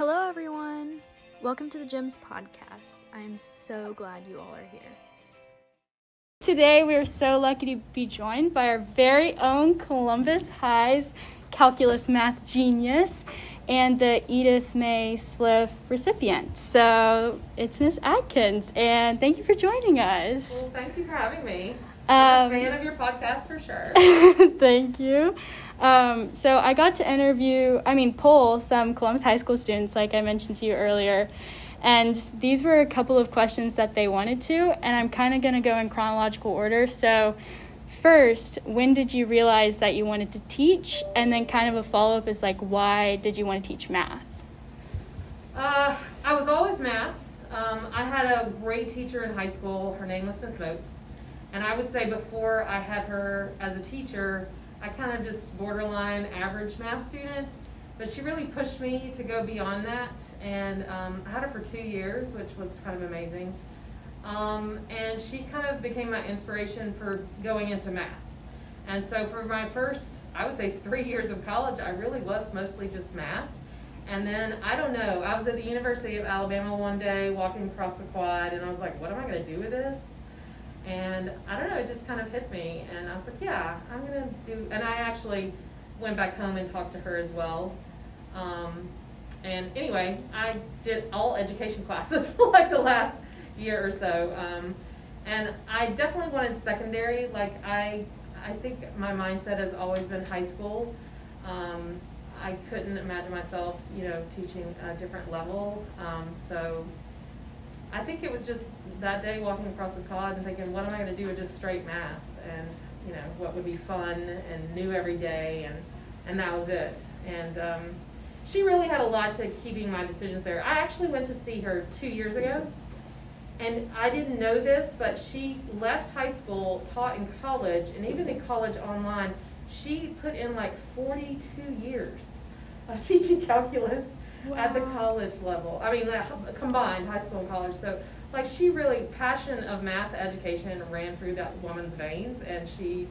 Hello, everyone. Welcome to the Gems podcast. I am so glad you all are here. Today, we are so lucky to be joined by our very own Columbus High's calculus math genius and the Edith May Sliff recipient. So it's Miss Atkins, and thank you for joining us. Well, thank you for having me. I'm Um, a fan of your podcast for sure. Thank you. Um, so I got to interview, I mean, poll some Columbus High School students, like I mentioned to you earlier. And these were a couple of questions that they wanted to, and I'm kind of going to go in chronological order. So, first, when did you realize that you wanted to teach? And then, kind of a follow up is like, why did you want to teach math? Uh, I was always math. Um, I had a great teacher in high school. Her name was Miss Moats. And I would say before I had her as a teacher, I kind of just borderline average math student. But she really pushed me to go beyond that. And um, I had her for two years, which was kind of amazing. Um, and she kind of became my inspiration for going into math. And so for my first, I would say three years of college, I really was mostly just math. And then, I don't know, I was at the University of Alabama one day walking across the quad, and I was like, what am I going to do with this? And I don't know, it just kind of hit me. And I was like, yeah, I'm going to do, and I actually went back home and talked to her as well. Um, and anyway, I did all education classes like the last year or so. Um, and I definitely wanted secondary. Like I, I think my mindset has always been high school. Um, I couldn't imagine myself, you know, teaching a different level. Um, so I think it was just that day walking across the quad and thinking, what am I going to do with just straight math? And, you know, what would be fun and new every day? And, and that was it. And um, she really had a lot to keeping my decisions there. I actually went to see her two years ago. And I didn't know this, but she left high school, taught in college, and even in college online, she put in like 42 years of teaching calculus at the college level. I mean, combined high school and college. So, like, she really passion of math education ran through that woman's veins, and she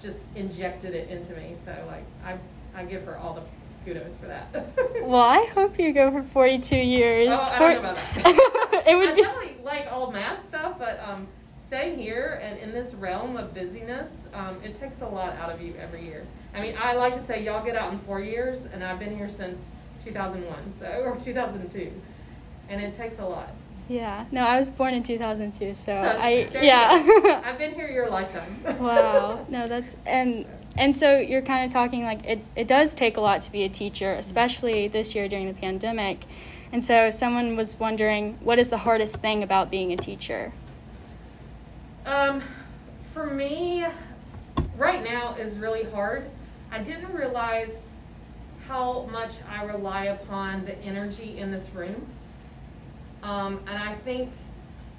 just injected it into me. So, like, I I give her all the kudos for that. Well, I hope you go for 42 years. Oh, I don't know about that. it would I be. definitely like all math stuff, but um, staying here and in this realm of busyness, um, it takes a lot out of you every year. I mean, I like to say y'all get out in four years, and I've been here since 2001, so or 2002, and it takes a lot. Yeah. No, I was born in 2002, so, So, I yeah. I've been here your lifetime. wow. No, that's and and so you're kind of talking like it it does take a lot to be a teacher, especially this year during the pandemic. And so someone was wondering, what is the hardest thing about being a teacher? Um, for me, right now is really hard. I didn't realize how much I rely upon the energy in this room. Um, and I think,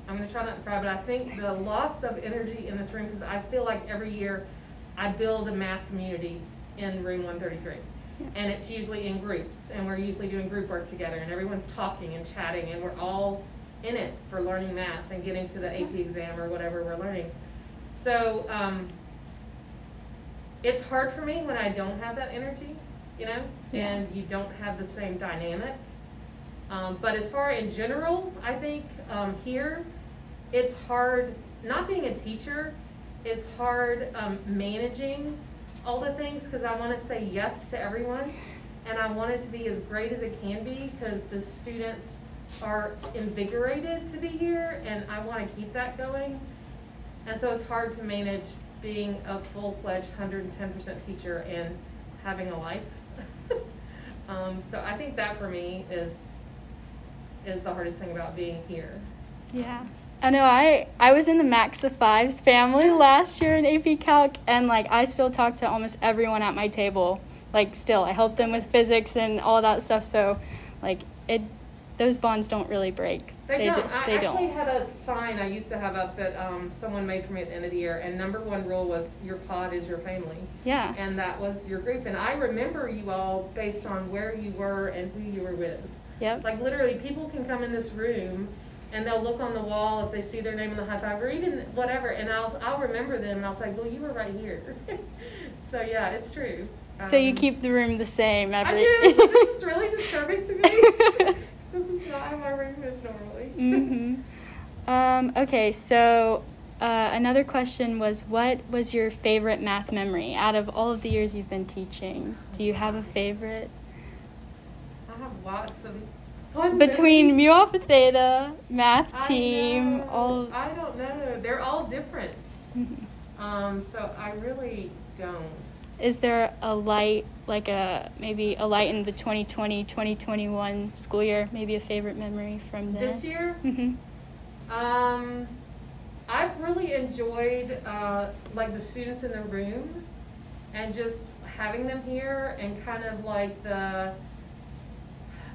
I'm gonna try not to cry, but I think the loss of energy in this room, because I feel like every year I build a math community in room one thirty-three. And it's usually in groups, and we're usually doing group work together, and everyone's talking and chatting, and we're all in it for learning math and getting to the AP exam or whatever we're learning. So, um, it's hard for me when I don't have that energy, you know. And you don't have the same dynamic. Um, but as far in general, I think um, here, it's hard, not being a teacher, it's hard um, managing all the things because I want to say yes to everyone and I want it to be as great as it can be because the students are invigorated to be here and I want to keep that going. And so it's hard to manage being a full-fledged 110% teacher and having a life. um, so I think that for me is is the hardest thing about being here. Yeah. I know I I was in the Max of Fives family last year in AP Calc and like I still talk to almost everyone at my table. Like still I help them with physics and all that stuff so like it those bonds don't really break. They, do- don't. I they actually don't. had a sign I used to have up that um, someone made for me at the end of the year, and number one rule was your pod is your family, Yeah. and that was your group. And I remember you all based on where you were and who you were with. Yep. Like literally, people can come in this room and they'll look on the wall if they see their name in the high five or even whatever, and I'll I'll remember them and I'll say, well, you were right here. so yeah, it's true. so you Um, keep the room the same I every do. this is really disturbing to me. I'm normally. mm-hmm. Um, okay, so uh, another question was what was your favorite math memory out of all of the years you've been teaching? Do you have a favorite? I have lots of fun Between mu alpha theta, math team, all of... I don't know. They're all different. Um, so I really don't is there a light, like a maybe a light in the 2020 2021 school year? Maybe a favorite memory from? This year, hmm um, I've really enjoyed uh, like the students in the room and just having them here and kind of like the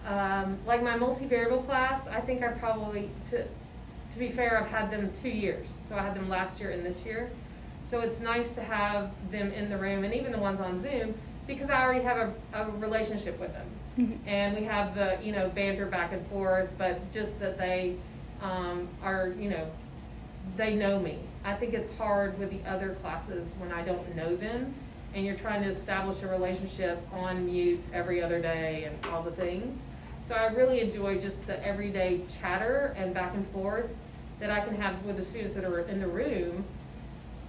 um, like my multivariable class. I think I probably to to be fair, I've had them two years. So I had them last year and this year. So it's nice to have them in the room and even the ones on Zoom because I already have a, a relationship with them. Mhm. And we have the, you know, banter back and forth, but just that they um, are, you know, they know me. I think it's hard with the other classes when I don't know them and you're trying to establish a relationship on mute every other day and all the things. So I really enjoy just the everyday chatter and back and forth that I can have with the students that are in the room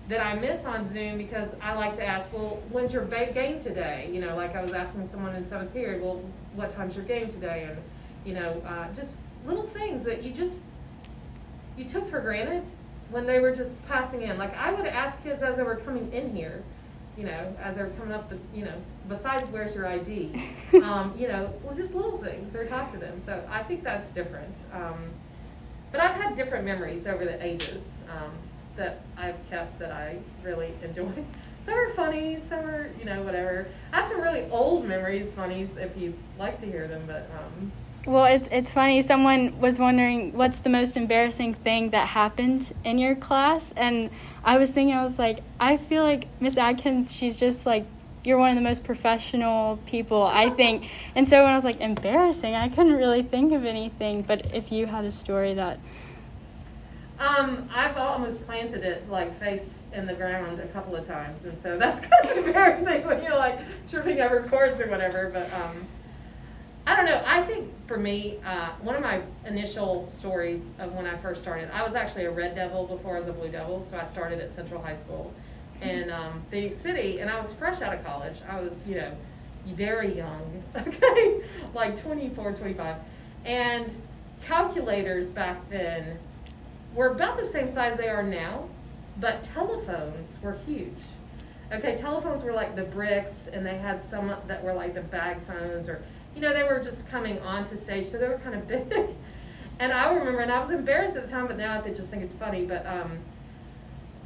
that I miss on Zoom because I like to ask, well, when's your game today? You know, like I was asking someone in seventh period, well, what time's your game today? And, you know, uh, just little things that you just, you took for granted when they were just passing in. Like I would ask kids as they were coming in here, you know, as they were coming up, the, you know, besides where's your ID, um, you know, well, just little things or talk to them. So I think that's different. Um, but I've had different memories over the ages um, that I've kept that I really enjoy. Some are funny, some are, you know, whatever. I have some really old memories, funnies, if you'd like to hear them, but um, Well, it's it's funny. Someone was wondering what's the most embarrassing thing that happened in your class, and I was thinking, I was like, I feel like Miss Atkins, she's just like you're one of the most professional people, I think. And so when I was like embarrassing, I couldn't really think of anything. But if you had a story that, Um, I've almost planted it like face in the ground a couple of times, and so that's kind of embarrassing when you're like tripping over cords or whatever. But um, I don't know. I think for me, uh, one of my initial stories of when I first started, I was actually a Red Devil before I was a Blue Devil, so I started at Central High School in um, Phenix City, and I was fresh out of college. I was, you know, very young, okay, like 24, 25, and calculators back then were about the same size they are now, but telephones were huge. Okay, telephones were like the bricks, and they had some that were like the bag phones, or you know, they were just coming onto stage, so they were kind of big. And I remember, and I was embarrassed at the time, but now I think just think it's funny. But um,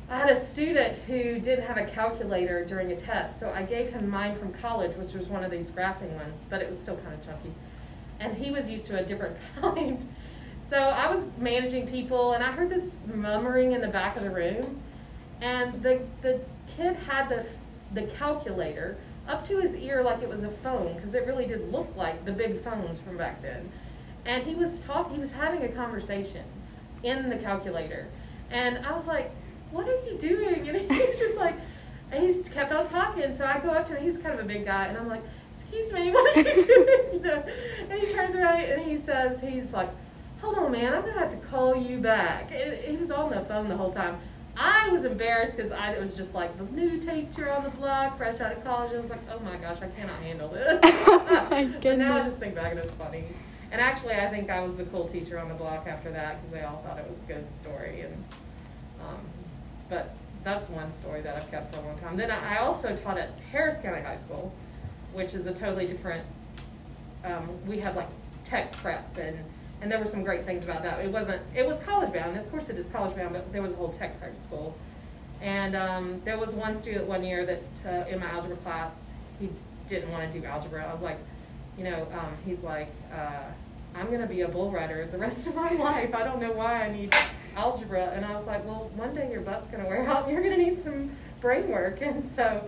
I had a student who didn't have a calculator during a test, so I gave him mine from college, which was one of these graphing ones, but it was still kind of chunky. And he was used to a different kind. So I was managing people, and I heard this murmuring in the back of the room, and the the kid had the the calculator up to his ear like it was a phone, because it really did look like the big phones from back then. And he was talk he was having a conversation in the calculator, and I was like, "What are you doing?" And he was just like, and he kept on talking. So I go up to him. He's kind of a big guy, and I'm like, "Excuse me, what are you doing?" And he turns around and he says, "He's like." Hold on, man, I'm gonna have to call you back. He was on the phone the whole time. I was embarrassed because I was just like the new teacher on the block, fresh out of college. I was like, oh my gosh, I cannot handle this. Oh But now I just think back and it's funny. And actually, I think I was the cool teacher on the block after that because they all thought it was a good story. And um, but that's one story that I've kept for a long time. Then I I also taught at Harris County High School, which is a totally different. Um, we had like tech prep and and there were some great things about that. It wasn't. It was college bound. Of course, it is college bound, but there was a whole tech prep school. And um, there was one student one year that uh, in my algebra class, he didn't want to do algebra. I was like, you know, um, he's like, uh, I'm going to be a bull rider the rest of my life. I don't know why I need algebra. And I was like, well, one day your butt's going to wear out you're going to need some brain work. And so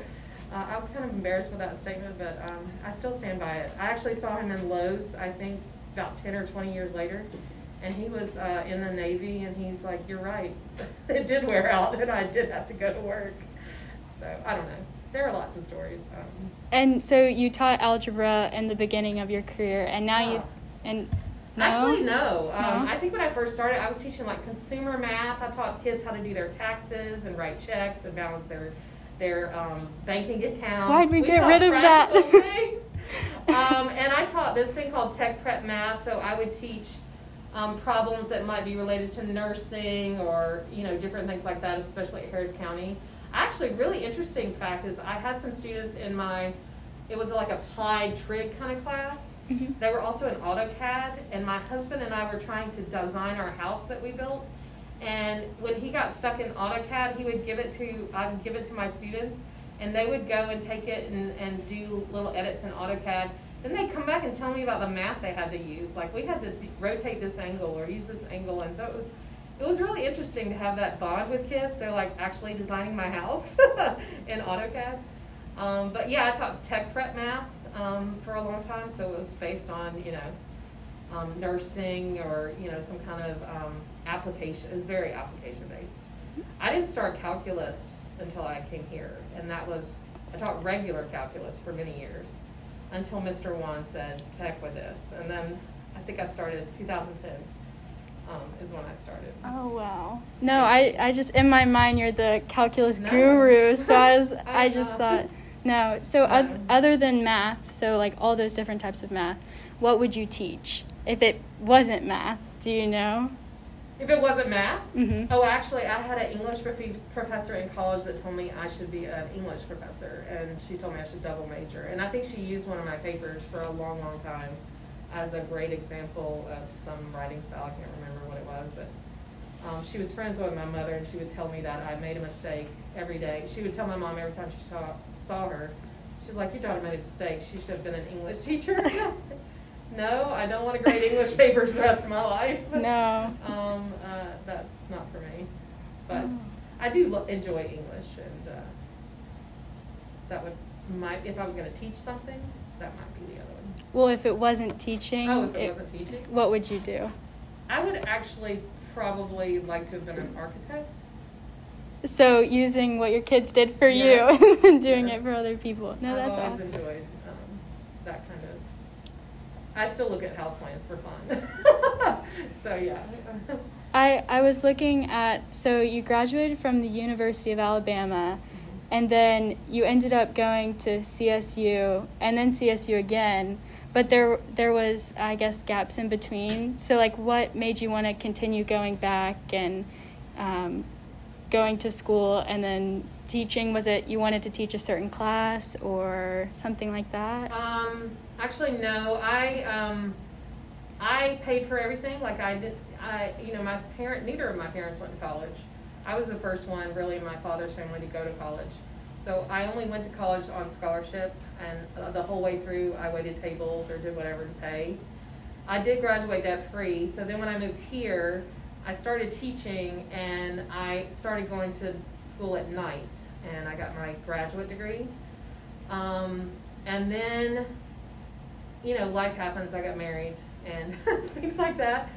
uh, I was kind of embarrassed with that statement, but um, I still stand by it. I actually saw him in Lowe's, I think, about 10 or 20 years later. And he was uh, in the Navy, and he's like, You're right. it did wear out, and I did have to go to work. So I don't know. There are lots of stories. Um, And so you taught algebra in the beginning of your career, and now you, and No? Actually, no. Um, No? I think when I first started, I was teaching like consumer math. I taught kids how to do their taxes and write checks and balance their their um, banking accounts. Why'd we get rid of that? um, and I taught this thing called tech prep math. So I would teach um, problems that might be related to nursing or you know different things like that, especially at Harris County. Actually, really interesting fact is I had some students in my it was like a applied trig kind of class. Mhm. They were also in AutoCAD, and my husband and I were trying to design our house that we built. And when he got stuck in AutoCAD, he would give it to I would give it to my students, and they would go and take it and, and do little edits in AutoCAD. Then they'd come back and tell me about the math they had to use. Like we had to rotate this angle or use this angle, and so it was it was really interesting to have that bond with kids. They're like actually designing my house in AutoCAD. Um, but yeah, I taught tech prep math um, for a long time, so it was based on you know um, nursing or you know some kind of um, application. It was very application based. I didn't start calculus until I came here, and that was I taught regular calculus for many years until Mr. Wan said, "To heck with this," and then I think I started 2010 um, is when I started. Oh wow. No, I, I just in my mind you're the calculus No. guru, so I was I I just know. thought no. So No. oth- other than math, so like all those different types of math, what would you teach if it wasn't math? Do you know? If it wasn't math, Mhm. Oh, actually, I had an English prof- professor in college that told me I should be an English professor, and she told me I should double major. And I think she used one of my papers for a long, long time as a great example of some writing style. I can't remember what it was, but um, she was friends with my mother, and she would tell me that I made a mistake every day. She would tell my mom every time she saw, saw her, she's like, "Your daughter made a mistake. She should have been an English teacher." no, I don't want to grade English papers the rest of my life. No. Um, uh, that's not for me, but Oh. I do lo- enjoy English, and uh, that would might if I was going to teach something, that might be the other one. Well, if it wasn't teaching, Oh, if it it- wasn't teaching, what would you do? I would actually probably like to have been an architect. So using what your kids did for Yes. you and doing Yes. it for other people. No, I've that's always awesome. enjoyed um, that kind of. I still look at house plans for fun. so yeah. I, I was looking at so you graduated from the University of Alabama and then you ended up going to CSU and then CSU again but there there was I guess gaps in between so like what made you want to continue going back and um, going to school and then teaching was it you wanted to teach a certain class or something like that Um, actually, no. I um, I paid for everything. Like I did. I you know my parent. Neither of my parents went to college. I was the first one really in my father's family to go to college. So I only went to college on scholarship, and the whole way through I waited tables or did whatever to pay. I did graduate debt free. So then when I moved here, I started teaching, and I started going to school at night, and I got my graduate degree. Um, and then, you know, life happens. I got married and things like that.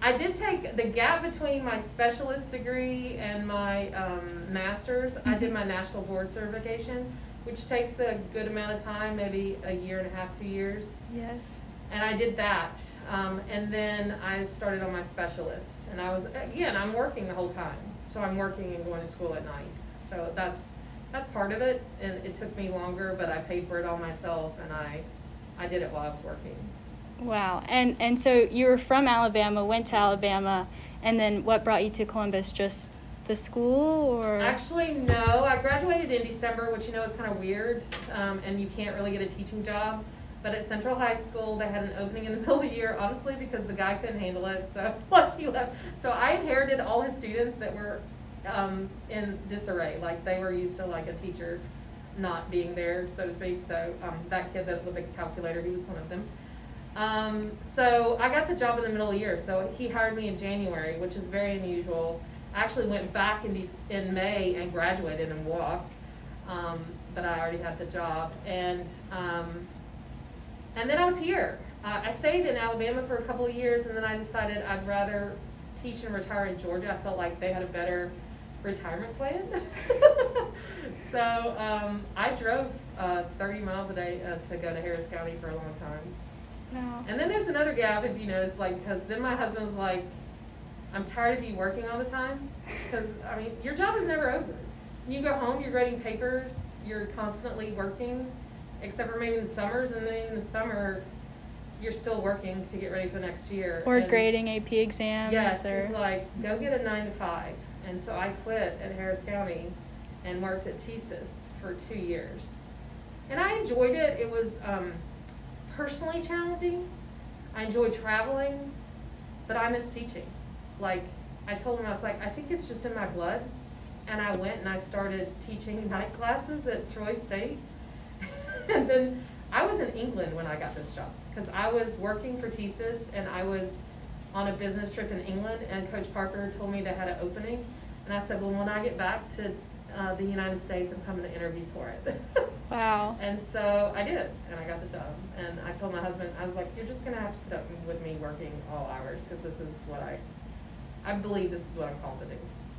I did take the gap between my specialist degree and my um, master's. I did my national board certification, which takes a good amount of time, maybe a year and a half, two years. yes And I did that. Um, and then I started on my specialist. And I was, again, I'm working the whole time. So I'm working and going to school at night. So that's, that's part of it. And it took me longer, but I paid for it all myself and I, I did it while I was working. Wow. And and so you were from Alabama, went to Alabama, and then what brought you to Columbus? Just the school or Actually, no. I graduated in December, which you know is kind of weird, um, and you can't really get a teaching job. But at Central High School, they had an opening in the middle of the year, honestly, because the guy couldn't handle it. So like he left. So I inherited all his students that were um, in disarray. Like they were used to like a teacher not being there, so to speak. So um, that kid that with the calculator, he was one of them. Um, so I got the job in the middle of the year. So he hired me in January, which is very unusual. I actually went back in, in May and graduated and walked, um, but I already had the job. And um, and then I was here. Uh, I stayed in Alabama for a couple of years, and then I decided I'd rather teach and retire in Georgia. I felt like they had a better retirement plan. so um, I drove uh, 30 miles a day uh, to go to Harris County for a long time. Wow. And then there's another gap, if you notice, like, because then my husband's like, I'm tired of you working all the time. Because, I mean, your job is never over. You go home, you're grading papers, you're constantly working, except for maybe in the summers, and then in the summer, you're still working to get ready for the next year. Or And- grading AP exams Yes, or he's like, go get a nine to five. And so I quit at Harris County and worked at TSYS for two years. And I enjoyed it. It was um, personally challenging. I enjoyed traveling, but I miss teaching. Like, I told him, I was like, I think it's just in my blood. And I went and I started teaching night classes at Troy State. and then I was in England when I got this job because I was working for TSYS and I was on a business trip in England and Coach Parker told me they had an opening. And I said, well, when I get back to uh, the United States, I'm coming to interview for it. wow. and so I did, and I got the job. And I told my husband, I was like, you're just going to have to put up with me working all hours because this is what I, I believe this is what I'm called to do.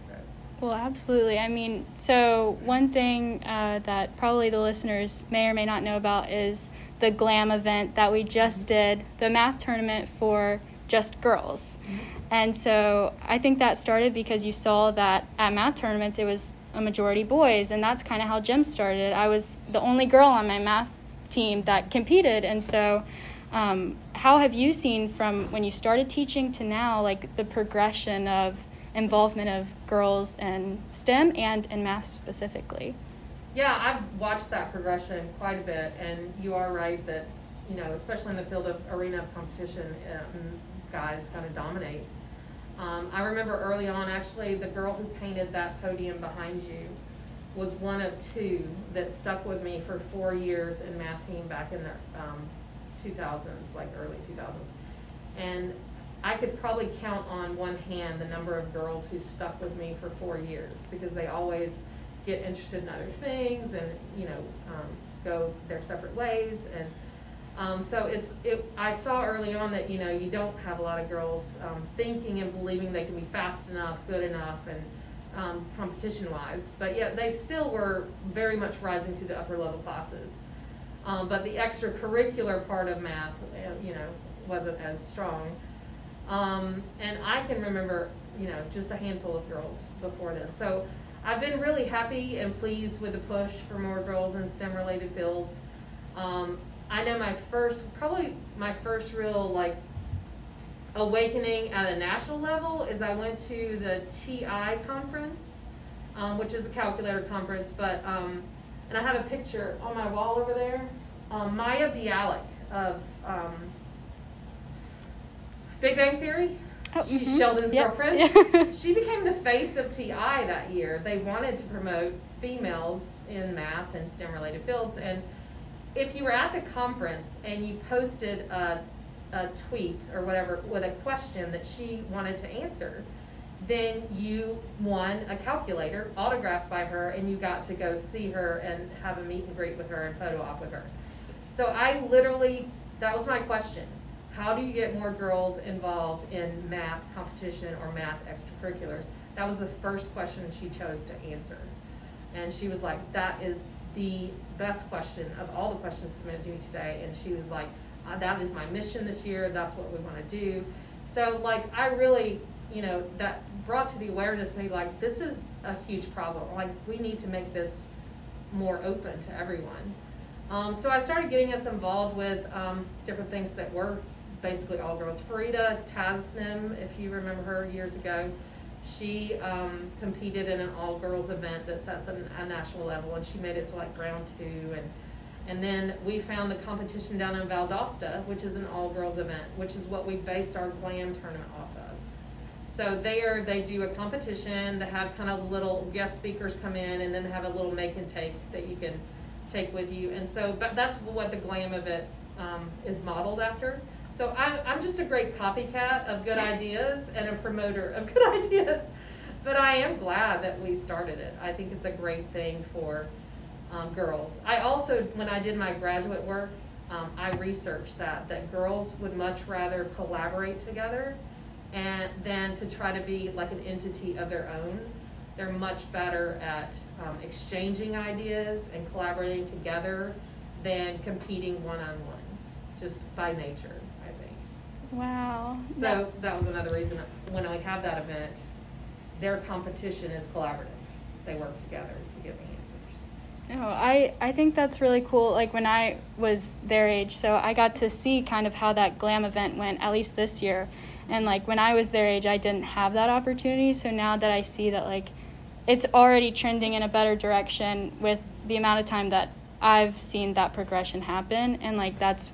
So. Well, absolutely. I mean, so one thing uh, that probably the listeners may or may not know about is the GLAM event that we just did, the math tournament for just girls. And so I think that started because you saw that at math tournaments it was a majority boys, and that's kind of how GEM started. I was the only girl on my math team that competed, and so. Um, how have you seen from when you started teaching to now, like the progression of involvement of girls in STEM and in math specifically? Yeah, I've watched that progression quite a bit, and you are right that, you know, especially in the field of arena competition, um, guys kind of dominate. Um, I remember early on, actually, the girl who painted that podium behind you was one of two that stuck with me for four years in math team back in the um, 2000s, like early 2000s. And I could probably count on one hand the number of girls who stuck with me for four years because they always get interested in other things and you know um, go their separate ways and um, so it's it, I saw early on that you know you don't have a lot of girls um, thinking and believing they can be fast enough, good enough, and um, competition wise, but yet they still were very much rising to the upper level classes. Um, but the extracurricular part of math, uh, you know, wasn't as strong. Um, and I can remember, you know, just a handful of girls before then. So I've been really happy and pleased with the push for more girls in STEM related fields. Um, I know my first, probably my first real like awakening at a national level is I went to the TI conference, um, which is a calculator conference, but, um, and I have a picture on my wall over there. Um, Mayim Bialik of um, Big Bang Theory. Oh, She's mhm. Sheldon's Yep. girlfriend. she became the face of TI that year. They wanted to promote females in math and STEM related fields. And if you were at the conference and you posted a, a tweet or whatever with a question that she wanted to answer, then you won a calculator autographed by her and you got to go see her and have a meet and greet with her and photo op with her. So I literally, that was my question. How do you get more girls involved in math competition or math extracurriculars? That was the first question she chose to answer. And she was like, that is the best question of all the questions submitted to me today. And she was like, uh, that is my mission this year. That's what we want to do. So like, I really, you know, that brought to the awareness me like, this is a huge problem. Like, we need to make this more open to everyone. Um, so I started getting us involved with um, different things that were basically all girls. Farida Tasnim, if you remember her years ago, she um, competed in an all girls event that sets an, a national level, and she made it to like round two. And and then we found the competition down in Valdosta, which is an all girls event, which is what we based our glam tournament off of. So there, they do a competition. They have kind of little guest speakers come in, and then have a little make and take that you can take with you. And so but that's what the glam event um, is modeled after. So I, I'm just a great copycat of good ideas and a promoter of good ideas. But I am glad that we started it. I think it's a great thing for um, girls. I also, when I did my graduate work, um, I researched that that girls would much rather collaborate together and than to try to be like an entity of their own. They're much better at um, exchanging ideas and collaborating together than competing one on one, just by nature. Wow. So that was another reason, when I have that event, their competition is collaborative. They work together to get the answers. No, I, I think that's really cool. Like when I was their age, so I got to see kind of how that glam event went, at least this year. And like when I was their age, I didn't have that opportunity. So now that I see that like it's already trending in a better direction with the amount of time that I've seen that progression happen, and like that's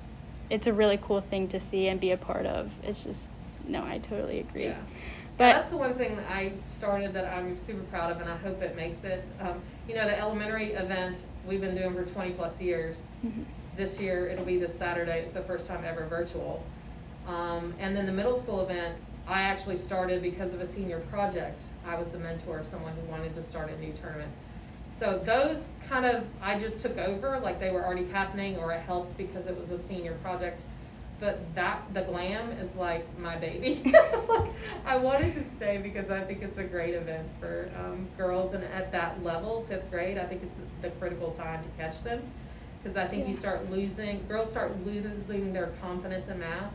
it's a really cool thing to see and be a part of. It's just no, I totally agree. Yeah. But that's the one thing that I started that I'm super proud of, and I hope it makes it. Um, you know, the elementary event we've been doing for 20 plus years. Mhm. This year it'll be this Saturday. It's the first time ever virtual. Um, and then the middle school event, I actually started because of a senior project. I was the mentor of someone who wanted to start a new tournament. So those kind of I just took over, like they were already happening, or I helped because it was a senior project. But that the glam is like my baby. like, I wanted to stay because I think it's a great event for um, girls, and at that level, fifth grade, I think it's the critical time to catch them because I think you start losing girls start losing their confidence in math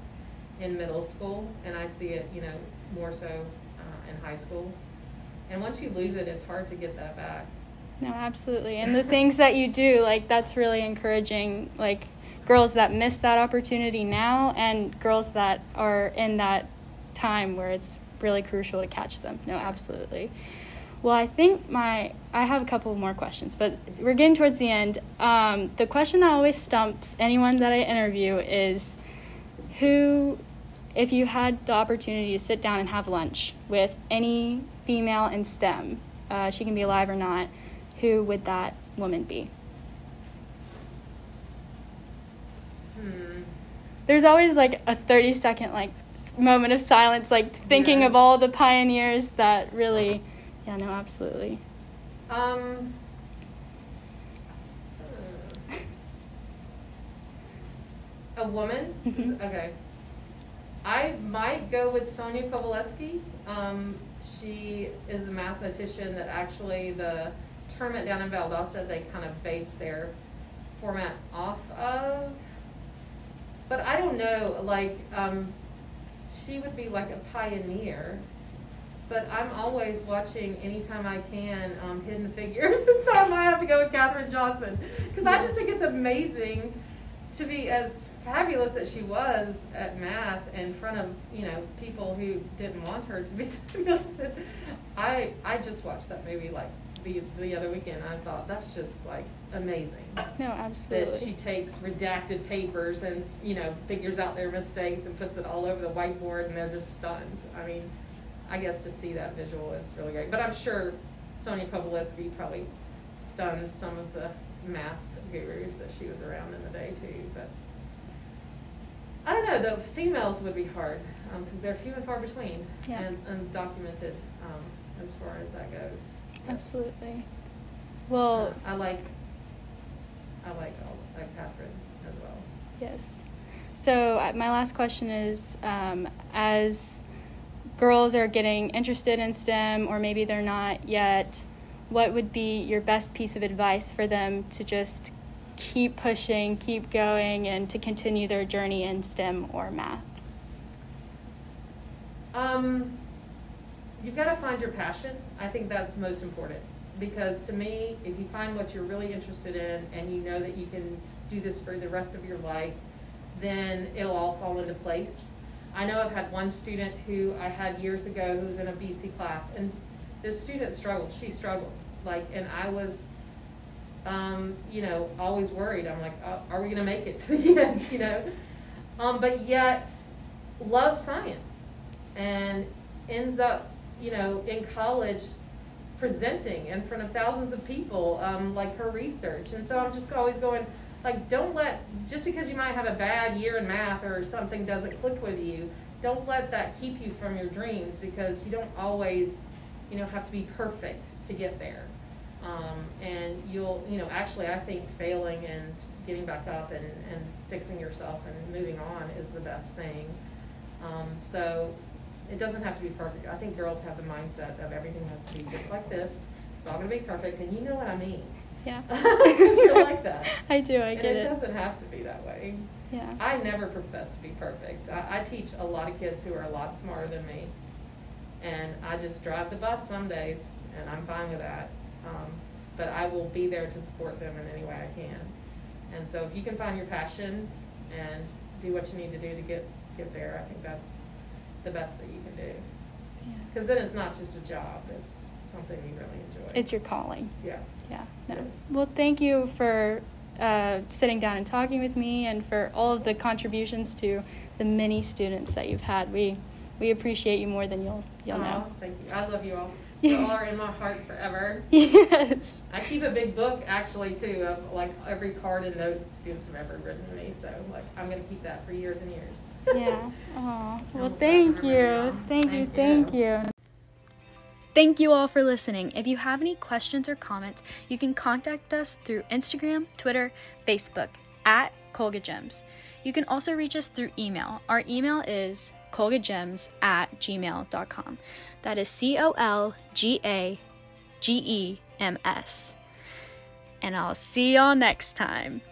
in middle school, and I see it, you know, more so uh, in high school. And once you lose it, it's hard to get that back. No, absolutely. And the things that you do, like that's really encouraging like girls that miss that opportunity now and girls that are in that time where it's really crucial to catch them. No, absolutely. Well, I think my I have a couple more questions, but we're getting towards the end. Um, the question that always stumps anyone that I interview is who if you had the opportunity to sit down and have lunch with any female in STEM, uh, she can be alive or not, who would that woman be? Hmm. There's always like a 30 second like moment of silence, like thinking Yeah. of all the pioneers that really, yeah, no, absolutely. Um. A woman? Mhm. Okay. I might go with Sonia Kovalevsky. Um, she is the mathematician that actually the tournament down in Valdosta, they kind of base their format off of. But I don't know, like, um, she would be like a pioneer. But I'm always watching anytime I can um, Hidden Figures, and so I might have to go with Katherine Johnson because I just think it's amazing to be as fabulous as she was at math in front of you know people who didn't want her to be. I I just watched that movie like the the other weekend. I thought that's just like amazing No, absolutely. that she takes redacted papers and you know figures out their mistakes and puts it all over the whiteboard and they're just stunned. I mean, I guess to see that visual is really great. But I'm sure Sonia Kovalevsky probably stuns some of the math gurus that she was around in the day too. But I don't know. The females would be hard because they're few and far between Yeah. and undocumented um, as far as that goes. But, Absolutely. Well, uh, I like I like all like Katherine as well. Yes. So uh, my last question is, um, as girls are getting interested in STEM, or maybe they're not yet, what would be your best piece of advice for them to just keep pushing, keep going, and to continue their journey in STEM or math? Um, you've got to find your passion. I think that's most important because to me, if you find what you're really interested in and you know that you can do this for the rest of your life, then it'll all fall into place. I know I've had one student who I had years ago who was in a BC class, and this student struggled. She struggled, like, and I was, um, you know, always worried. I'm like, uh, are we going to make it to the end? You know, um, but yet love science and ends up, you know, in college presenting in front of thousands of people, um, like her research. And so I'm just always going, like, don't let, just because you might have a bad year in math or something doesn't click with you, don't let that keep you from your dreams because you don't always, you know, have to be perfect to get there. Um, and you'll, you know, actually, I think failing and getting back up and, and fixing yourself and moving on is the best thing. Um, so it doesn't have to be perfect. I think girls have the mindset of everything has to be just like this. It's all going to be perfect, and you know what I mean. Yeah. You're like that. I do, I and get it, it. doesn't have to be that way. Yeah. I never profess to be perfect. I, I teach a lot of kids who are a lot smarter than me. And I just drive the bus some days, and I'm fine with that. Um, but I will be there to support them in any way I can. And so if you can find your passion and do what you need to do to get, get there, I think that's the best that you can do. Yeah. Because then it's not just a job, it's something you really enjoy. It's your calling. Yeah. Yeah. No. Yes. Well, thank you for uh, sitting down and talking with me, and for all of the contributions to the many students that you've had. We we appreciate you more than you'll you'll Aw, know. Thank you. I love you all. You all are in my heart forever. yes. I keep a big book actually too of like every card and note students have ever written to me. So like I'm gonna keep that for years and years. Yeah. Oh. Well, thank like I remember you. Thank you. Thank Thank you. you. Thank you all for listening. If you have any questions or comments, you can contact us through Instagram, Twitter, Facebook at Colga Gems. You can also reach us through email. Our email is colgagems at gmail.com. That is C O L G A G E M S. And I'll see y'all next time.